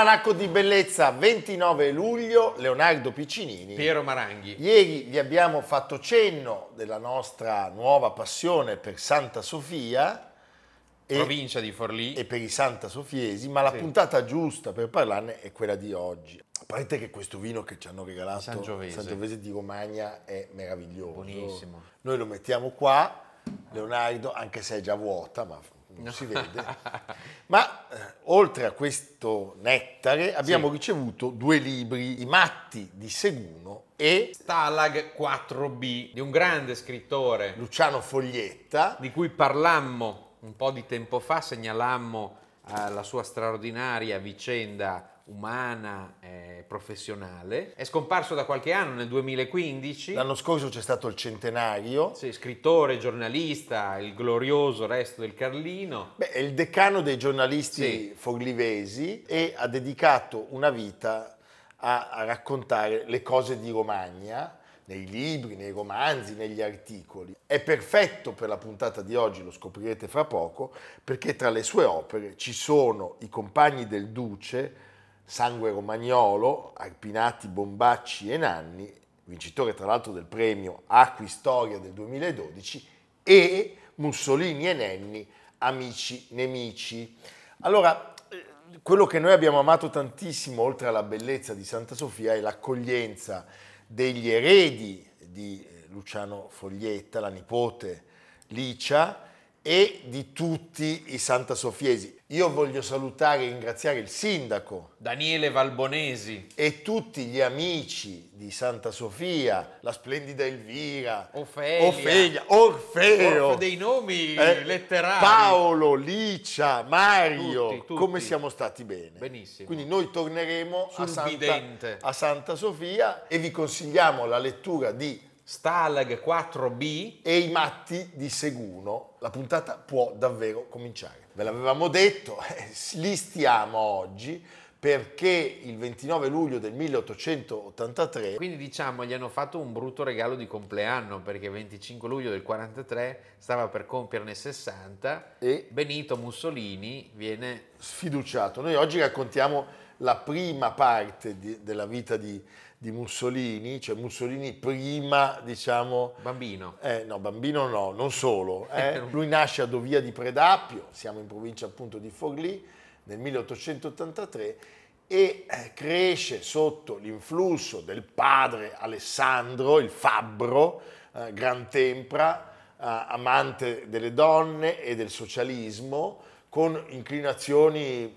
Almanacco di Bellezza, 29 luglio, Leonardo Piccinini. Piero Maranghi. Ieri vi abbiamo fatto cenno della nostra nuova passione per Santa Sofia e, Provincia di Forlì. e per i Santa Sofiesi, ma la Sì. puntata giusta per parlarne è quella di oggi. A parte che questo vino che ci hanno regalato Sangiovese. Sangiovese di Romagna è meraviglioso. Buonissimo. Noi lo mettiamo qua, Leonardo, anche se è già vuota, ma non si vede. Ma eh, oltre a questo nettare abbiamo Sì. ricevuto due libri, I matti di Seguno e Stalag 4B di un grande scrittore Luciano Foglietta. di cui parlammo un po' di tempo fa, segnalammo eh, la sua straordinaria vicenda umana e professionale. È scomparso da qualche anno, nel 2015. L'anno scorso c'è stato il centenario. Sì, scrittore, giornalista, il glorioso resto del Carlino. Beh, è il decano dei giornalisti Sì. forlivesi e ha dedicato una vita a, a raccontare le cose di Romagna nei libri, nei romanzi, negli articoli. È perfetto per la puntata di oggi, lo scoprirete fra poco, perché tra le sue opere ci sono I compagni del Duce, Sangue Romagnolo, Arpinati, Bombacci e Nanni, vincitore tra l'altro del premio Acqui Storia del 2012, e Mussolini e Nenni, Amici Nemici. Allora, eh, quello che noi abbiamo amato tantissimo, oltre alla bellezza di Santa Sofia, è l'accoglienza degli eredi di eh, Luciano Foglietta, la nipote Licia, e di tutti i santasofiesi. Io voglio salutare e ringraziare il sindaco Daniele Valbonesi, e tutti gli amici di Santa Sofia, la splendida Elvira, Ofelia. Ofelia, Orfeo, Orfeo dei nomi eh, letterari. Paolo, Licia, Mario, Tutti, tutti. come siamo stati bene. Benissimo. Quindi noi torneremo a Santa, a Santa Sofia e vi consigliamo la lettura di Stalag 4B. E i matti di Seguno. La puntata può davvero cominciare. Ve l'avevamo detto, eh, li stiamo oggi perché il 29 luglio del 1883 Quindi diciamo gli hanno fatto un brutto regalo di compleanno perché 25 luglio del 43 stava per compierne 60 e Benito Mussolini viene sfiduciato. Noi oggi raccontiamo la prima parte di- della vita di, di Mussolini, cioè Mussolini prima, diciamo, bambino. Eh, no, bambino no, non solo. eh. Lui nasce a Dovia di Predappio, siamo in provincia appunto di Forlì, nel 1883 e eh, cresce sotto l'influsso del padre Alessandro, il fabbro, eh, gran tempra, eh, amante delle donne e del socialismo, con inclinazioni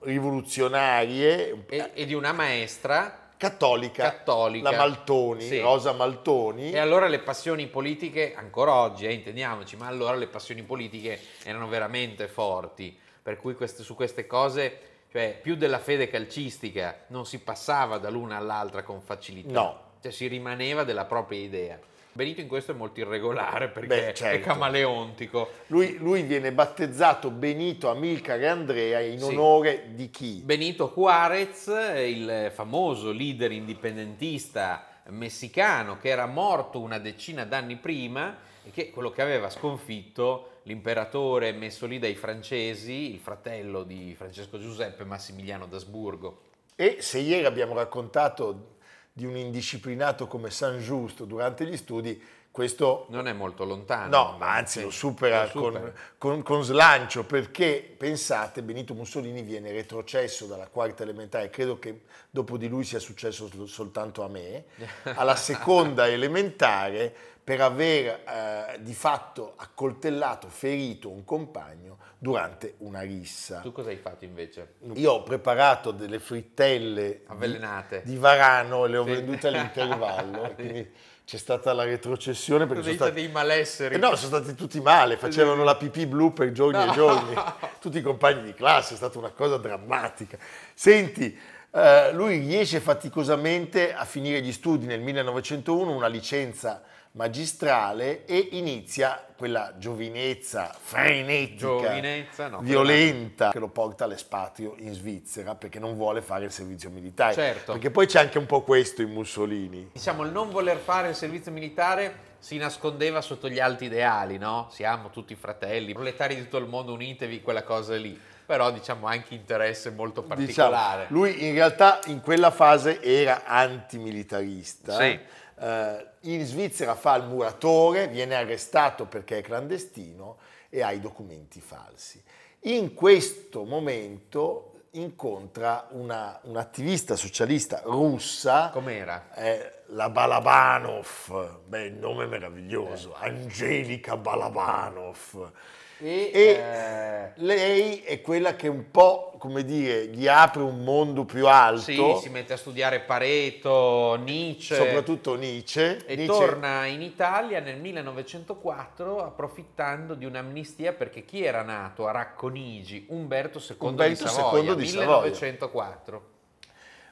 rivoluzionarie, E, e di una maestra cattolica, cattolica. la Maltoni, Sì. Rosa Maltoni. E allora le passioni politiche, ancora oggi, eh, intendiamoci, ma allora le passioni politiche erano veramente forti, per cui queste- su queste cose, cioè più della fede calcistica, non si passava dall'una all'altra con facilità, No. cioè si rimaneva della propria idea. Benito in questo è molto irregolare perché Beh, è certo. camaleontico. Lui, lui viene battezzato Benito Amilcare Andrea in Sì. onore di chi? Benito Juarez, il famoso leader indipendentista messicano che era morto una decina d'anni prima e che quello che aveva sconfitto l'imperatore messo lì dai francesi, il fratello di Francesco Giuseppe Massimiliano d'Asburgo. E se ieri abbiamo raccontato di un indisciplinato come San Giusto durante gli studi, questo Non è molto lontano. no, ma anzi Sì, lo supera, lo supera. Con, con- con slancio perché pensate Benito Mussolini viene retrocesso dalla quarta elementare, credo che dopo di lui sia successo sol- soltanto a me, alla seconda elementare per aver eh, di fatto accoltellato, ferito un compagno durante una rissa. Tu cosa hai fatto invece? Io ho preparato delle frittelle di- Avvelenate. di, Varano e le ho Sì. vendute all'intervallo, quindi c'è stata la retrocessione perché sono stati, dei malesseri. eh no, sono stati tutti male, facevano la pipì blu per giorni No. e giorni, tutti i compagni di classe, è stata una cosa drammatica. Senti, Eh, lui riesce faticosamente a finire gli studi nel 1901, una licenza magistrale e inizia quella giovinezza frenetica, Giovinezza, no, violenta che lo porta all'espatrio in Svizzera perché non vuole fare il servizio militare. Certo. Perché poi c'è anche un po' questo in Mussolini. Diciamo, il non voler fare il servizio militare si nascondeva sotto gli alti ideali, no? Siamo tutti fratelli, proletari di tutto il mondo, unitevi, quella cosa lì. Però diciamo anche interesse molto Diciamo, particolare. lui in realtà in quella fase era antimilitarista. Sì. Eh, in Svizzera fa il muratore, viene arrestato perché è clandestino e ha i documenti falsi. In questo momento incontra una, un'attivista socialista russa, Com'era? eh, la Balabanov, beh, il nome meraviglioso, Angelica Balabanov. E, E eh, lei è quella che un po', come dire, gli apre un mondo più alto, sì, si mette a studiare Pareto, Nietzsche. soprattutto Nietzsche. E Nietzsche- torna in Italia nel 1904 approfittando di un'amnistia perché chi era nato a Racconigi? Umberto II Umberto di Savoia, II di Savoia. 1904.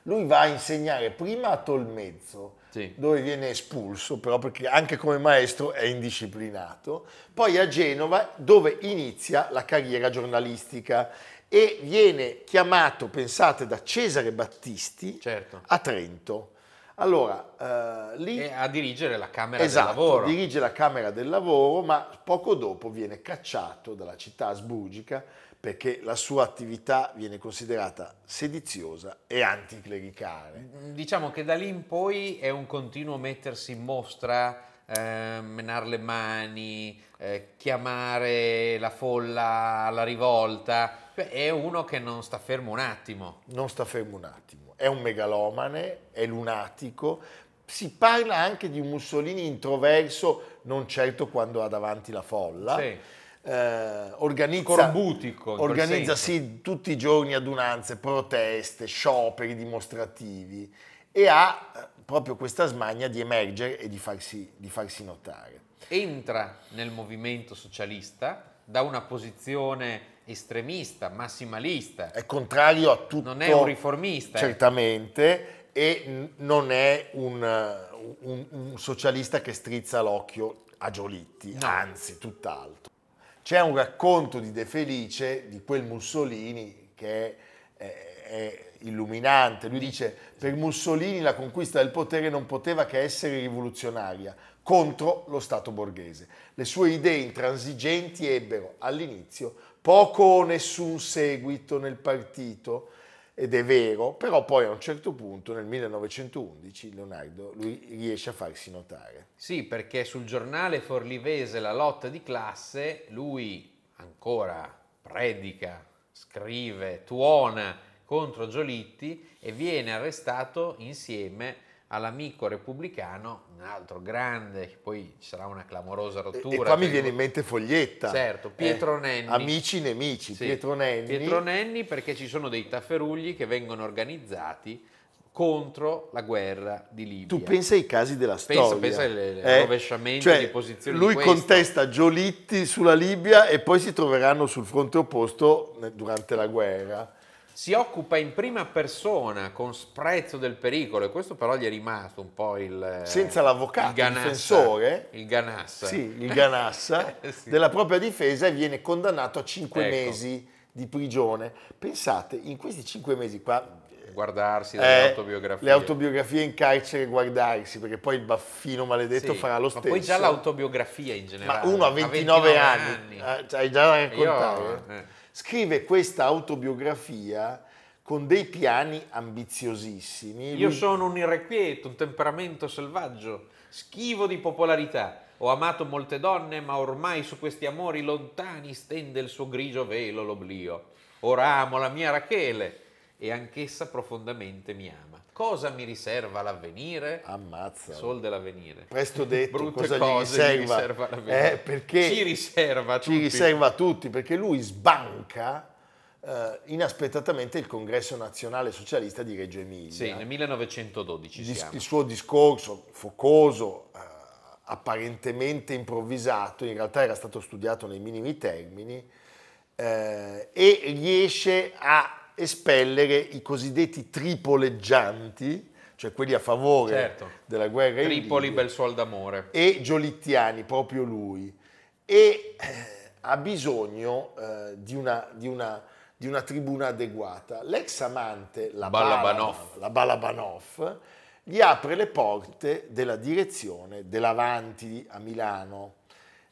Lui va a insegnare prima a Tolmezzo, Sì. dove viene espulso, però perché anche come maestro è indisciplinato, poi a Genova, dove inizia la carriera giornalistica e viene chiamato, pensate, da Cesare Battisti Certo. a Trento. Allora, eh, lì... E a dirigere la Camera Esatto, del Lavoro. dirige la Camera del Lavoro, ma poco dopo viene cacciato dalla città asburgica perché la sua attività viene considerata sediziosa e anticlericale. Diciamo che da lì in poi è un continuo mettersi in mostra, eh, menare le mani, eh, chiamare la folla alla rivolta. È uno che non sta fermo un attimo. Non sta fermo un attimo, è un megalomane, è lunatico. Si parla anche di un Mussolini introverso, non certo quando ha davanti la folla. Sì. Eh, organizza organizza sì, tutti i giorni adunanze, proteste, scioperi dimostrativi e ha eh, proprio questa smania di emergere e di farsi, di farsi notare. entra nel movimento socialista da una posizione estremista, massimalista, È contrario a tutto. non è un riformista. eh. Certamente, e n- non è un, uh, un- un socialista che strizza l'occhio a Giolitti, No. anzi, tutt'altro. C'è un racconto di De Felice di quel Mussolini che è- è illuminante. Lui dice: Per Mussolini la conquista del potere non poteva che essere rivoluzionaria contro lo Stato borghese. Le sue idee intransigenti ebbero all'inizio poco o nessun seguito nel partito. Ed è vero, però poi a un certo punto, nel 1911, Leonardo lui riesce a farsi notare. Sì, perché sul giornale forlivese La lotta di classe lui ancora predica, scrive, tuona contro Giolitti e viene arrestato insieme all'amico repubblicano, un altro grande, poi ci sarà una clamorosa E, rottura. e qua mi perché- viene in mente Foglietta. Certo, Pietro Eh, Nenni. Amici nemici, Sì, Pietro Nenni. Pietro Nenni perché ci sono dei tafferugli che vengono organizzati contro la guerra di Libia. Tu pensa ai casi della Pensa- storia. pensa ai- Eh, rovesciamenti cioè, di posizioni Lui di contesta Giolitti sulla Libia e poi si troveranno sul fronte opposto ne- durante la guerra. Si occupa in prima persona con sprezzo del pericolo e questo però gli è rimasto un po' il... Senza l'avvocato, il Ganassa, difensore. Il Ganassa. Sì, il Ganassa Sì. della propria difesa e viene condannato a cinque Ecco. mesi di prigione. Pensate, in questi cinque mesi qua Guardarsi dalle eh, autobiografie. le autobiografie in carcere guardarsi, perché poi il baffino maledetto Sì, farà lo ma stesso. poi già l'autobiografia in Ma generale. uno a 29, anni, eh, hai già da raccontare. Io, eh. Scrive questa autobiografia con dei piani ambiziosissimi. Io Lui- sono un irrequieto, un temperamento selvaggio, schivo di popolarità. Ho amato molte donne, ma ormai su questi amori lontani stende il suo grigio velo l'oblio. Ora amo la mia Rachele e anch'essa profondamente mi ama. Cosa mi riserva l'avvenire? Ammazza. Sol dell'avvenire. Presto detto, Brutte cosa cose riserva? riserva l'avvenire. Eh, perché Ci riserva a ci tutti. riserva a tutti, perché lui sbanca eh, inaspettatamente il congresso nazionale socialista di Reggio Emilia. Sì, nel 1912 Dis- il suo discorso focoso, eh, apparentemente improvvisato, in realtà era stato studiato nei minimi termini, eh, e riesce a espellere i cosiddetti tripoleggianti, cioè quelli a favore Certo. della guerra in Tripoli, Libia, bel suol d'amore. e Giolittiani, proprio lui, e eh, ha bisogno eh, di, una, di, una, di una tribuna adeguata. L'ex amante, la. Balabanov, la Balabanov, gli apre le porte della direzione dell'Avanti a Milano,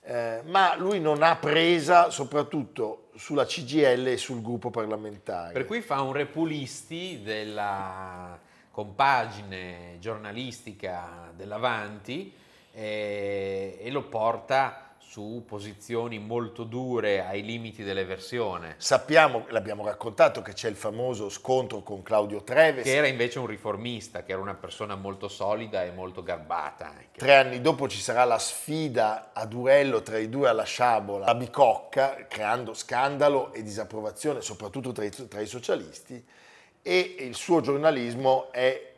Eh, ma lui non ha presa soprattutto sulla CGL e sul gruppo parlamentare. Per cui fa un repulisti della compagine giornalistica dell'Avanti eh, e lo porta su posizioni molto dure ai limiti dell'eversione, Sappiamo, l'abbiamo raccontato, che c'è il famoso scontro con Claudio Treves. che era invece un riformista, che era una persona molto solida e molto garbata. anche. Tre anni dopo ci sarà la sfida a duello tra i due alla sciabola, a Bicocca, creando scandalo e disapprovazione, soprattutto tra i, tra i socialisti, e il suo giornalismo è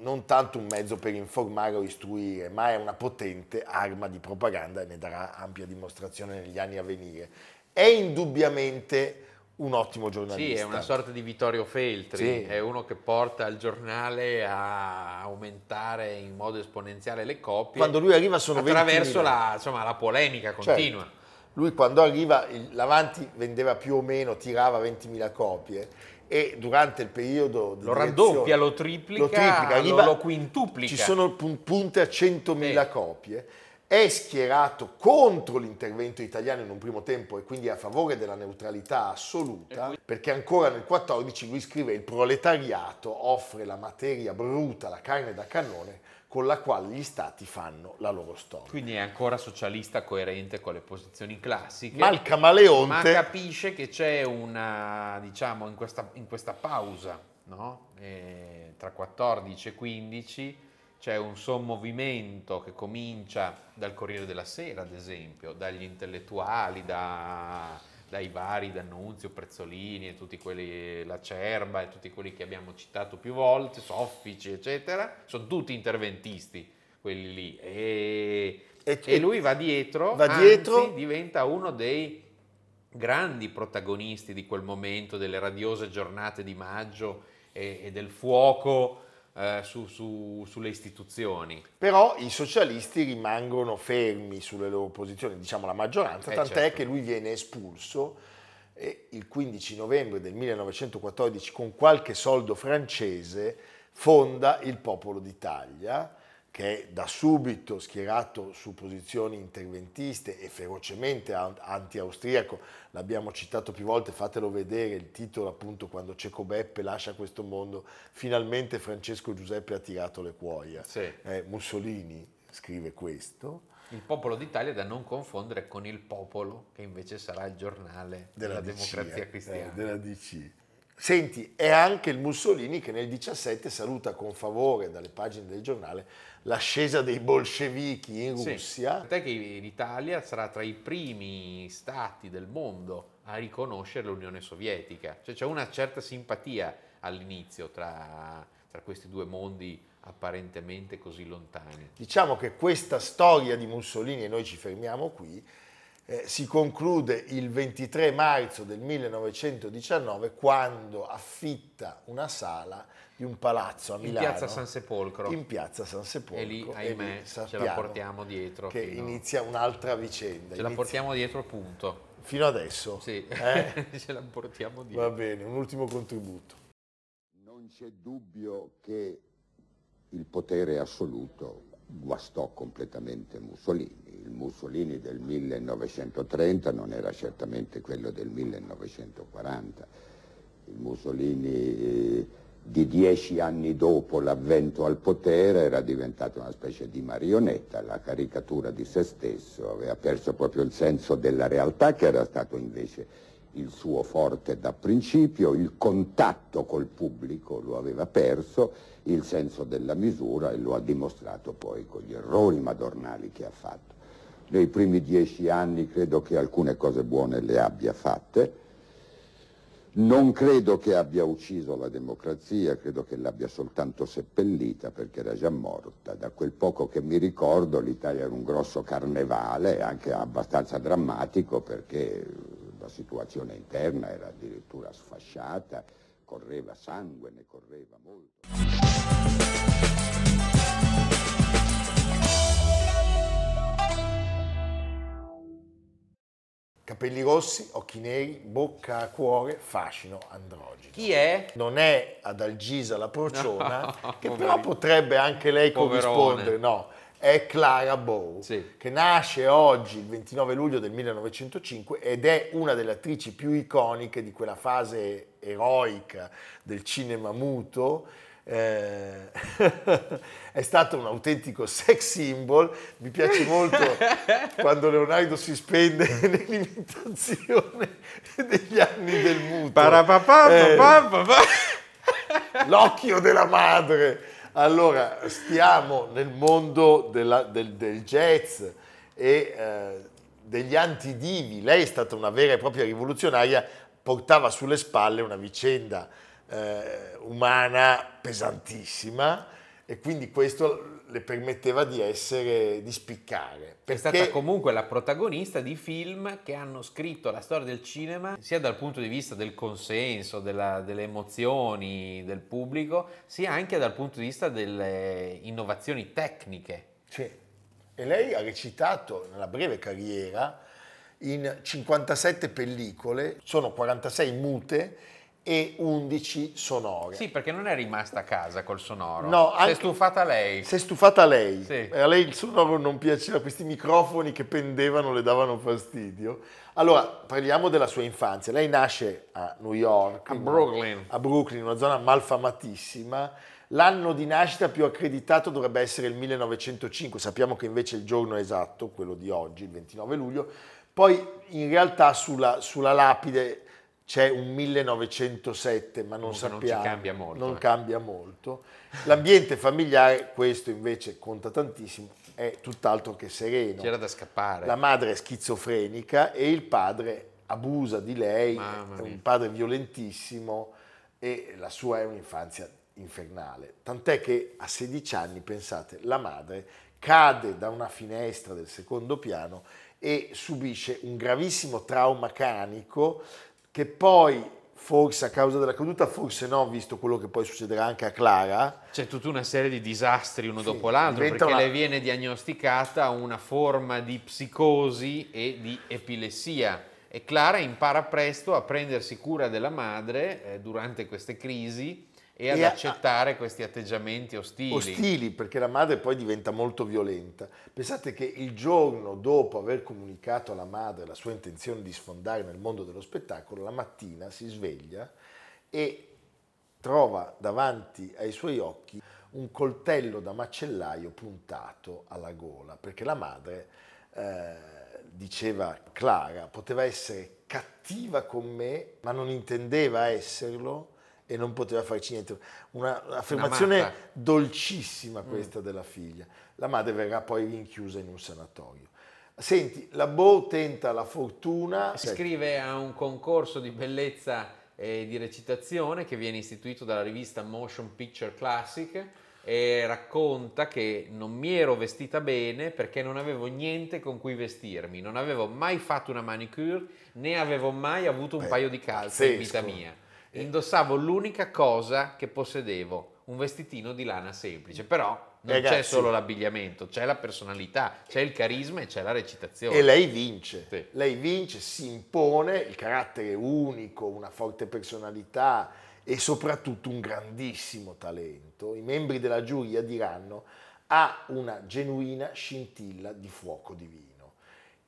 non tanto un mezzo per informare o istruire, ma è una potente arma di propaganda e ne darà ampia dimostrazione negli anni a venire. È indubbiamente un ottimo giornalista. Sì, è una sorta di Vittorio Feltri, Sì. è uno che porta il giornale a aumentare in modo esponenziale le copie Quando lui arriva sono 20.000. attraverso la, insomma, la polemica continua. Certo. Lui quando arriva, l'Avanti vendeva più o meno, tirava 20.000 copie e durante il periodo Lo raddoppia, lo triplica, lo- lo quintuplica. Ci sono pun- punte a 100.000 Sì. copie. È schierato contro l'intervento italiano in un primo tempo e quindi a favore della neutralità assoluta, perché ancora nel 14 lui scrive il proletariato offre la materia bruta, la carne da cannone, con la quale gli stati fanno la loro storia. Quindi è ancora socialista coerente con le posizioni classiche. Ma il ma camaleonte... capisce che c'è una, diciamo, in questa, in questa pausa, no? Eh, tra 14 e 15 c'è un sommovimento che comincia dal Corriere della Sera, ad esempio, dagli intellettuali, da- dai vari D'Annunzio, Prezzolini e tutti quelli, la Cerba e tutti quelli che abbiamo citato più volte, Soffici, eccetera, sono tutti interventisti quelli lì. E, E- e lui va dietro, va anzi, dietro. diventa uno dei grandi protagonisti di quel momento, delle radiose giornate di maggio e, e del fuoco eh, su- su- sulle istituzioni. Però i socialisti rimangono fermi sulle loro posizioni, diciamo la maggioranza, Eh, tant'è certo. che lui viene espulso e il 15 novembre del 1914 con qualche soldo francese fonda il Popolo d'Italia che è da subito schierato su posizioni interventiste e ferocemente an- anti-austriaco, l'abbiamo citato più volte, fatelo vedere il titolo appunto quando Cecco Beppe lascia questo mondo, finalmente Francesco Giuseppe ha tirato le cuoia. Sì. Eh, Mussolini scrive questo Il popolo d'Italia da non confondere con il popolo, che invece sarà il giornale della, DC, democrazia eh, cristiana. eh, della DC. Senti, è anche il Mussolini che nel 17 saluta con favore dalle pagine del giornale l'ascesa dei bolscevichi in Sì. Russia. Tant'è che l'Italia sarà tra i primi stati del mondo a riconoscere l'Unione Sovietica. Cioè c'è una certa simpatia all'inizio tra, tra questi due mondi apparentemente così lontani. Diciamo che questa storia di Mussolini, e noi ci fermiamo qui, eh, si conclude il 23 marzo del 1919 quando affitta una sala di un palazzo a In Milano. piazza San Sepolcro. In piazza San Sepolcro. E lì, lì ahimè, ce la portiamo dietro. Che fino- inizia un'altra vicenda. Ce la Inizia- portiamo dietro, punto. Fino adesso? Sì, Eh? ce la portiamo dietro. Va bene, un ultimo contributo. Non c'è dubbio che il potere assoluto guastò completamente Mussolini. Il Mussolini del 1930 non era certamente quello del 1940. Il Mussolini eh, di dieci anni dopo l'avvento al potere era diventato una specie di marionetta, la caricatura di se stesso, aveva perso proprio il senso della realtà che era stato invece il suo forte da principio, il contatto col pubblico lo aveva perso, il senso della misura e lo ha dimostrato poi con gli errori madornali che ha fatto. Nei primi dieci anni credo che alcune cose buone le abbia fatte, non credo che abbia ucciso la democrazia, credo che l'abbia soltanto seppellita perché era già morta. Da quel poco che mi ricordo l'Italia era un grosso carnevale, anche abbastanza drammatico perché situazione interna era addirittura sfasciata, correva sangue, ne correva molto. Capelli rossi, occhi neri, bocca a cuore, fascino androgeno. Chi è? Non è Adalgisa la porciona, No, che poverino. però potrebbe anche lei Poverone. corrispondere, no, è Clara Bow, Sì. che nasce oggi, il 29 luglio del 1905, ed è una delle attrici più iconiche di quella fase eroica del cinema muto. Eh, è stato un autentico sex symbol, mi piace molto quando Leonardo si spende nell'imitazione degli anni del muto. Eh, L'occhio della madre. Allora, stiamo nel mondo della- del, del jazz e eh, degli antidivi. Lei è stata una vera e propria rivoluzionaria, portava sulle spalle una vicenda eh, umana pesantissima e quindi questo le permetteva di essere, di spiccare. È stata comunque la protagonista di film che hanno scritto la storia del cinema sia dal punto di vista del consenso, della- delle emozioni del pubblico, sia anche dal punto di vista delle innovazioni tecniche. Sì. E lei ha recitato nella breve carriera in 57 pellicole, sono 46 mute e 11 sonore. Sì, perché non è rimasta a casa col sonoro. No, Si anche- è stufata lei. Si è stufata lei. Sì. A lei il sonoro non piaceva, questi microfoni che pendevano le davano fastidio. Allora, parliamo della sua infanzia. Lei nasce a New York, A Brooklyn. a Brooklyn, una zona malfamatissima. L'anno di nascita più accreditato dovrebbe essere il 1905, sappiamo che invece il giorno è esatto, quello di oggi, il 29 luglio. Poi in realtà sulla, sulla lapide c'è un 1907, ma non Comunque non sappiamo. cambia molto, Non eh. cambia molto. L'ambiente familiare, questo invece conta tantissimo, è tutt'altro che sereno. C'era da scappare. La madre è schizofrenica e il padre abusa di lei, Mamma è mia. un padre violentissimo e la sua è un'infanzia infernale. Tant'è che a 16 anni, pensate, la madre cade da una finestra del secondo piano e subisce un gravissimo trauma cranico che poi, forse a causa della caduta, forse no, visto quello che poi succederà anche a Clara, C'è tutta una serie di disastri uno Sì, dopo l'altro perché una- le viene diagnosticata una forma di psicosi e di epilessia. E Clara impara presto a prendersi cura della madre eh, durante queste crisi e ad E a- accettare questi atteggiamenti ostili. ostili perché la madre poi diventa molto violenta. Pensate che il giorno dopo aver comunicato alla madre la sua intenzione di sfondare nel mondo dello spettacolo, la mattina si sveglia e trova davanti ai suoi occhi un coltello da macellaio puntato alla gola, perché la madre, eh, diceva Clara, poteva essere cattiva con me, ma non intendeva esserlo e non poteva farci niente. Una, un'affermazione matta. dolcissima questa della figlia. La madre verrà poi rinchiusa in un sanatorio. Senti, la Bow tenta la fortuna. Si iscrive a un concorso di bellezza e di recitazione che viene istituito dalla rivista Motion Picture Classic e racconta che non mi ero vestita bene perché non avevo niente con cui vestirmi, non avevo mai fatto una manicure né avevo mai avuto un Beh, paio di calze in vita mia. Indossavo l'unica cosa che possedevo, un vestitino di lana semplice, però non c'è Ragazzi. solo l'abbigliamento, c'è la personalità, c'è il carisma e c'è la recitazione. E lei vince, Sì. lei vince, si impone, il carattere unico, una forte personalità e soprattutto un grandissimo talento. I membri della giuria diranno ha una genuina scintilla di fuoco divino.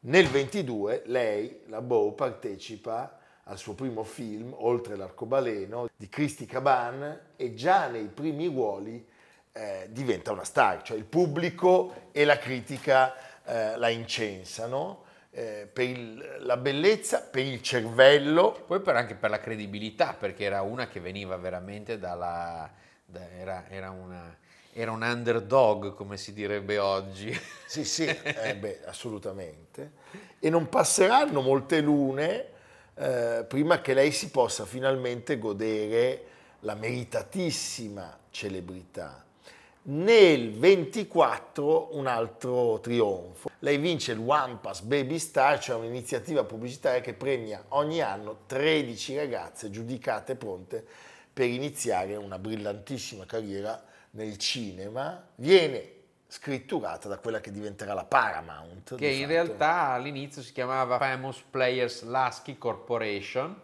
Nel 22 lei, la Bow, partecipa al suo primo film, Oltre l'arcobaleno, di Christy Caban e già nei primi ruoli eh, diventa una star, cioè il pubblico e la critica eh, la incensano eh, per il- la bellezza, per il cervello. Poi per- anche per la credibilità, perché era una che veniva veramente dalla... da- era, era una, era un underdog, come si direbbe oggi. Sì, sì, eh, beh, assolutamente. E non passeranno molte lune eh, prima che lei si possa finalmente godere la meritatissima celebrità. Nel 24 un altro trionfo. Lei vince il One Pass Baby Star, cioè un'iniziativa pubblicitaria che premia ogni anno 13 ragazze giudicate pronte per iniziare una brillantissima carriera nel cinema. Viene scritturata da quella che diventerà la Paramount. Che in fatto, realtà all'inizio si chiamava Famous Players Lasky Corporation.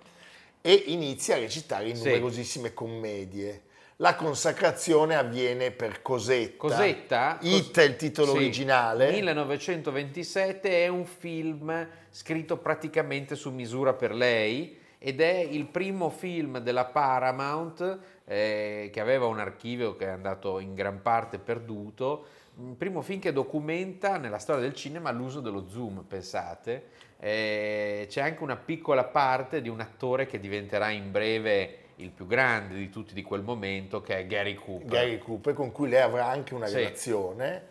E inizia a recitare in Sì. numerosissime commedie. La consacrazione avviene per Cosetta. Cosetta? It è il titolo sì. originale. 1927 è un film scritto praticamente su misura per lei ed è il primo film della Paramount eh, che aveva un archivio che è andato in gran parte perduto, il primo film che documenta nella storia del cinema l'uso dello zoom, pensate. Eh, c'è anche una piccola parte di un attore che diventerà in breve il più grande di tutti di quel momento, che è Gary Cooper. Gary Cooper, con cui lei avrà anche una Sì. relazione.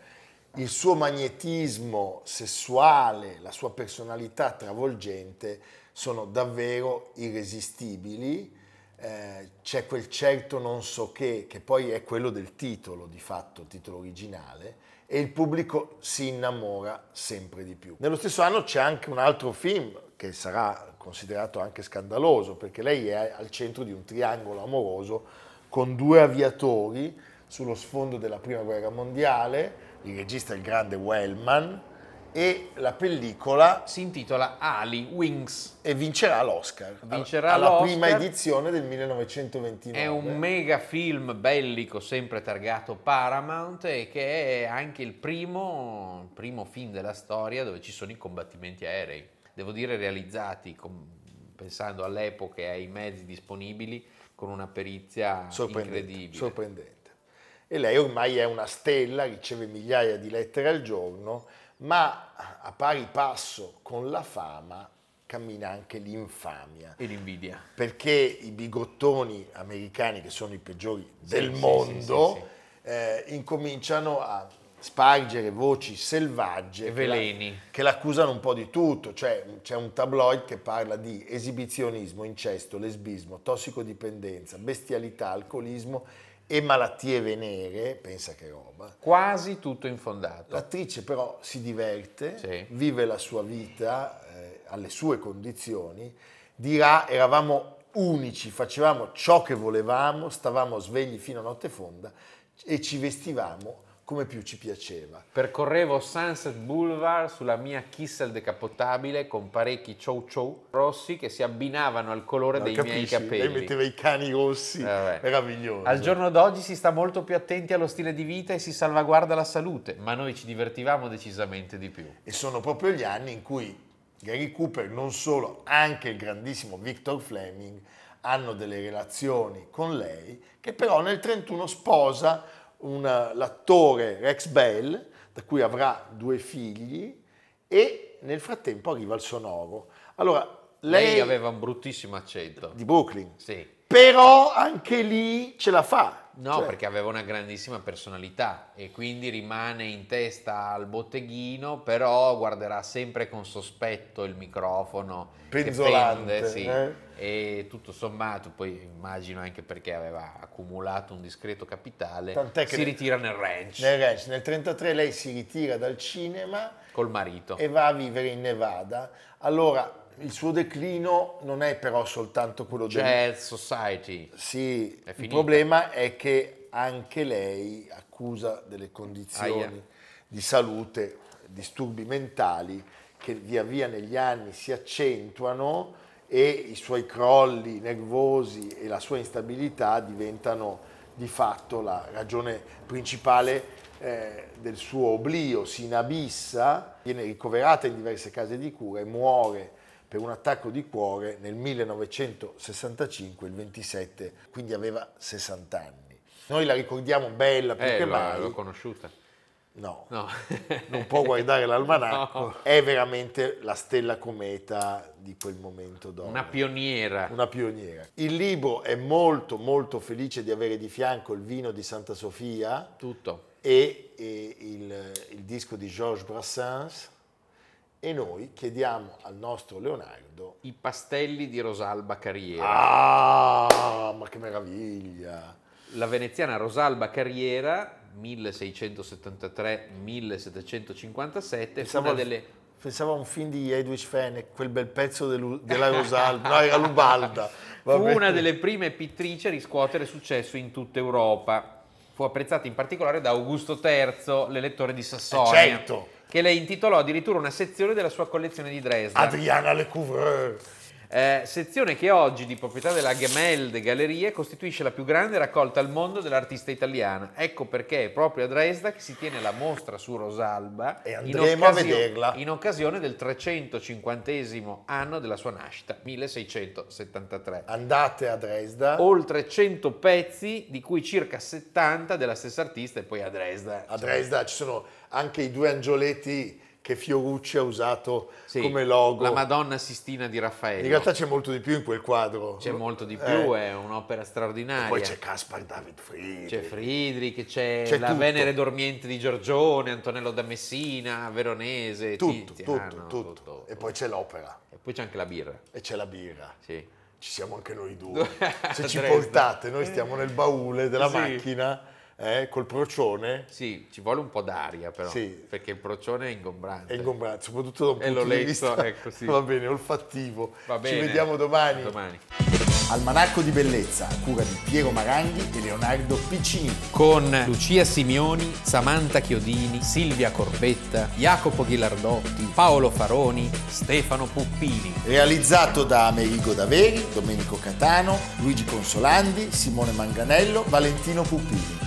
Il suo magnetismo sessuale, la sua personalità travolgente sono davvero irresistibili. Eh, c'è quel certo non so che, che poi è quello del titolo, di fatto, il titolo originale, e il pubblico si innamora sempre di più. Nello stesso anno c'è anche un altro film che sarà considerato anche scandaloso, perché lei è al centro di un triangolo amoroso con due aviatori sullo sfondo della prima guerra mondiale, il regista è il grande Wellman, e la pellicola Si intitola Ali Wings. e vincerà l'Oscar. Vincerà alla l'Oscar. prima edizione del 1929. È un mega film bellico, sempre targato Paramount, e che è anche il primo, primo film della storia dove ci sono i combattimenti aerei. Devo dire realizzati, com- pensando all'epoca e ai mezzi disponibili, con una perizia sorprendente, incredibile. sorprendente. E lei ormai è una stella, riceve migliaia di lettere al giorno, ma a pari passo con la fama cammina anche l'infamia. E l'invidia. perché i bigottoni americani, che sono i peggiori del sì, mondo, sì, eh, incominciano a spargere voci selvagge E che la- veleni. che l'accusano un po' di tutto, cioè c'è un tabloid che parla di esibizionismo, incesto, lesbismo, tossicodipendenza, bestialità, alcolismo e malattie venere, pensa che roba. Quasi tutto infondato. L'attrice però si diverte, Sì. vive la sua vita eh, alle sue condizioni, dirà eravamo unici, facevamo ciò che volevamo, stavamo svegli fino a notte fonda e ci vestivamo come più ci piaceva. Percorrevo Sunset Boulevard sulla mia Kissel decappottabile con parecchi chow chow rossi che si abbinavano al colore No, dei miei capisci? Lei capelli. metteva i cani rossi, Vabbè. meraviglioso. Al giorno d'oggi si sta molto più attenti allo stile di vita e si salvaguarda la salute, ma noi ci divertivamo decisamente di più. E sono proprio gli anni in cui Gary Cooper, non solo, anche il grandissimo Victor Fleming hanno delle relazioni con lei, che però nel 31 sposa un- l'attore Rex Bell, da cui avrà due figli, e nel frattempo arriva il sonoro. Allora, Lei, lei, aveva un bruttissimo accento. di Brooklyn, Sì. però anche lì ce la fa. No, Cioè, perché aveva una grandissima personalità e quindi rimane in testa al botteghino, però guarderà sempre con sospetto il microfono che Penzolante, pende, sì. eh? E tutto sommato, poi immagino anche perché aveva accumulato un discreto capitale, Tant'è che si ritira nel ranch Nel ranch, nel 33 lei si ritira dal cinema col marito. e va a vivere in Nevada. Allora, il suo declino non è però soltanto quello del... Jazz Society. Sì, il problema è che anche lei accusa delle condizioni Aia. di salute, disturbi mentali che via via negli anni si accentuano e i suoi crolli nervosi e la sua instabilità diventano di fatto la ragione principale eh, del suo oblio, si inabissa, viene ricoverata in diverse case di cura e muore per un attacco di cuore nel 1965, il 27, quindi aveva 60 anni. Noi la ricordiamo bella più Eh, che mai. l'ho conosciuta. No, No. non può guardare l'almanacco, No. è veramente la stella cometa di quel momento d'oro. Una pioniera. Una pioniera. Il libro è molto molto felice di avere di fianco il vino di Santa Sofia Tutto. e, e il, il disco di Georges Brassens e noi chiediamo al nostro Leonardo I pastelli di Rosalba Carriera. Ah, ma che meraviglia! La veneziana Rosalba Carriera, 1673-1757, fu Pensavo una delle Pensavo a un film di Edwige Fennec, quel bel pezzo della Rosalba, no era Lubalda. Fu una delle prime pittrici a riscuotere successo in tutta Europa. Fu apprezzata in particolare da Augusto III, l'elettore di Sassonia, Eh, certo. Che le intitolò addirittura una sezione della sua collezione di Dresda. Adriana Lecouvreur. Eh, sezione che oggi, di proprietà della Gemelde Gallerie, costituisce la più grande raccolta al mondo dell'artista italiana. Ecco perché è proprio a Dresda che si tiene la mostra su Rosalba E andremo a vederla. in occasione del 350 anno della sua nascita, 1673. Andate a Dresda, Oltre 100 pezzi, di cui circa 70 della stessa artista e poi a Dresda. a Dresda ci sono anche i due angioletti che Fiorucci ha usato Sì, come logo. La Madonna Sistina di Raffaello. In realtà c'è molto di più in quel quadro. c'è molto di più, Eh, è un'opera straordinaria. Poi c'è Caspar David Friedrich. C'è Friedrich, c'è, C'è la tutto. Venere dormiente di Giorgione, Antonello da Messina, Veronese, tutto, Tiziano, tutto, tutto, E poi c'è l'opera E poi c'è anche la birra. e c'è la birra. Sì. Ci siamo anche noi due. Se ci portate, noi stiamo nel baule della Sì. macchina eh, col procione. Sì, ci vuole un po' d'aria però, Sì. perché il procione è ingombrante. È ingombrante, soprattutto da un E punto di vista ecco, sì. va bene, olfattivo. Va Ci bene. vediamo domani. Domani. Almanacco di bellezza a cura di Piero Maranghi e Leonardo Piccini. Con Lucia Simioni, Samantha Chiodini, Silvia Corbetta, Jacopo Ghilardotti, Paolo Faroni, Stefano Puppini. Realizzato da Amerigo Daveri, Domenico Catano, Luigi Consolandi, Simone Manganello, Valentino Puppini.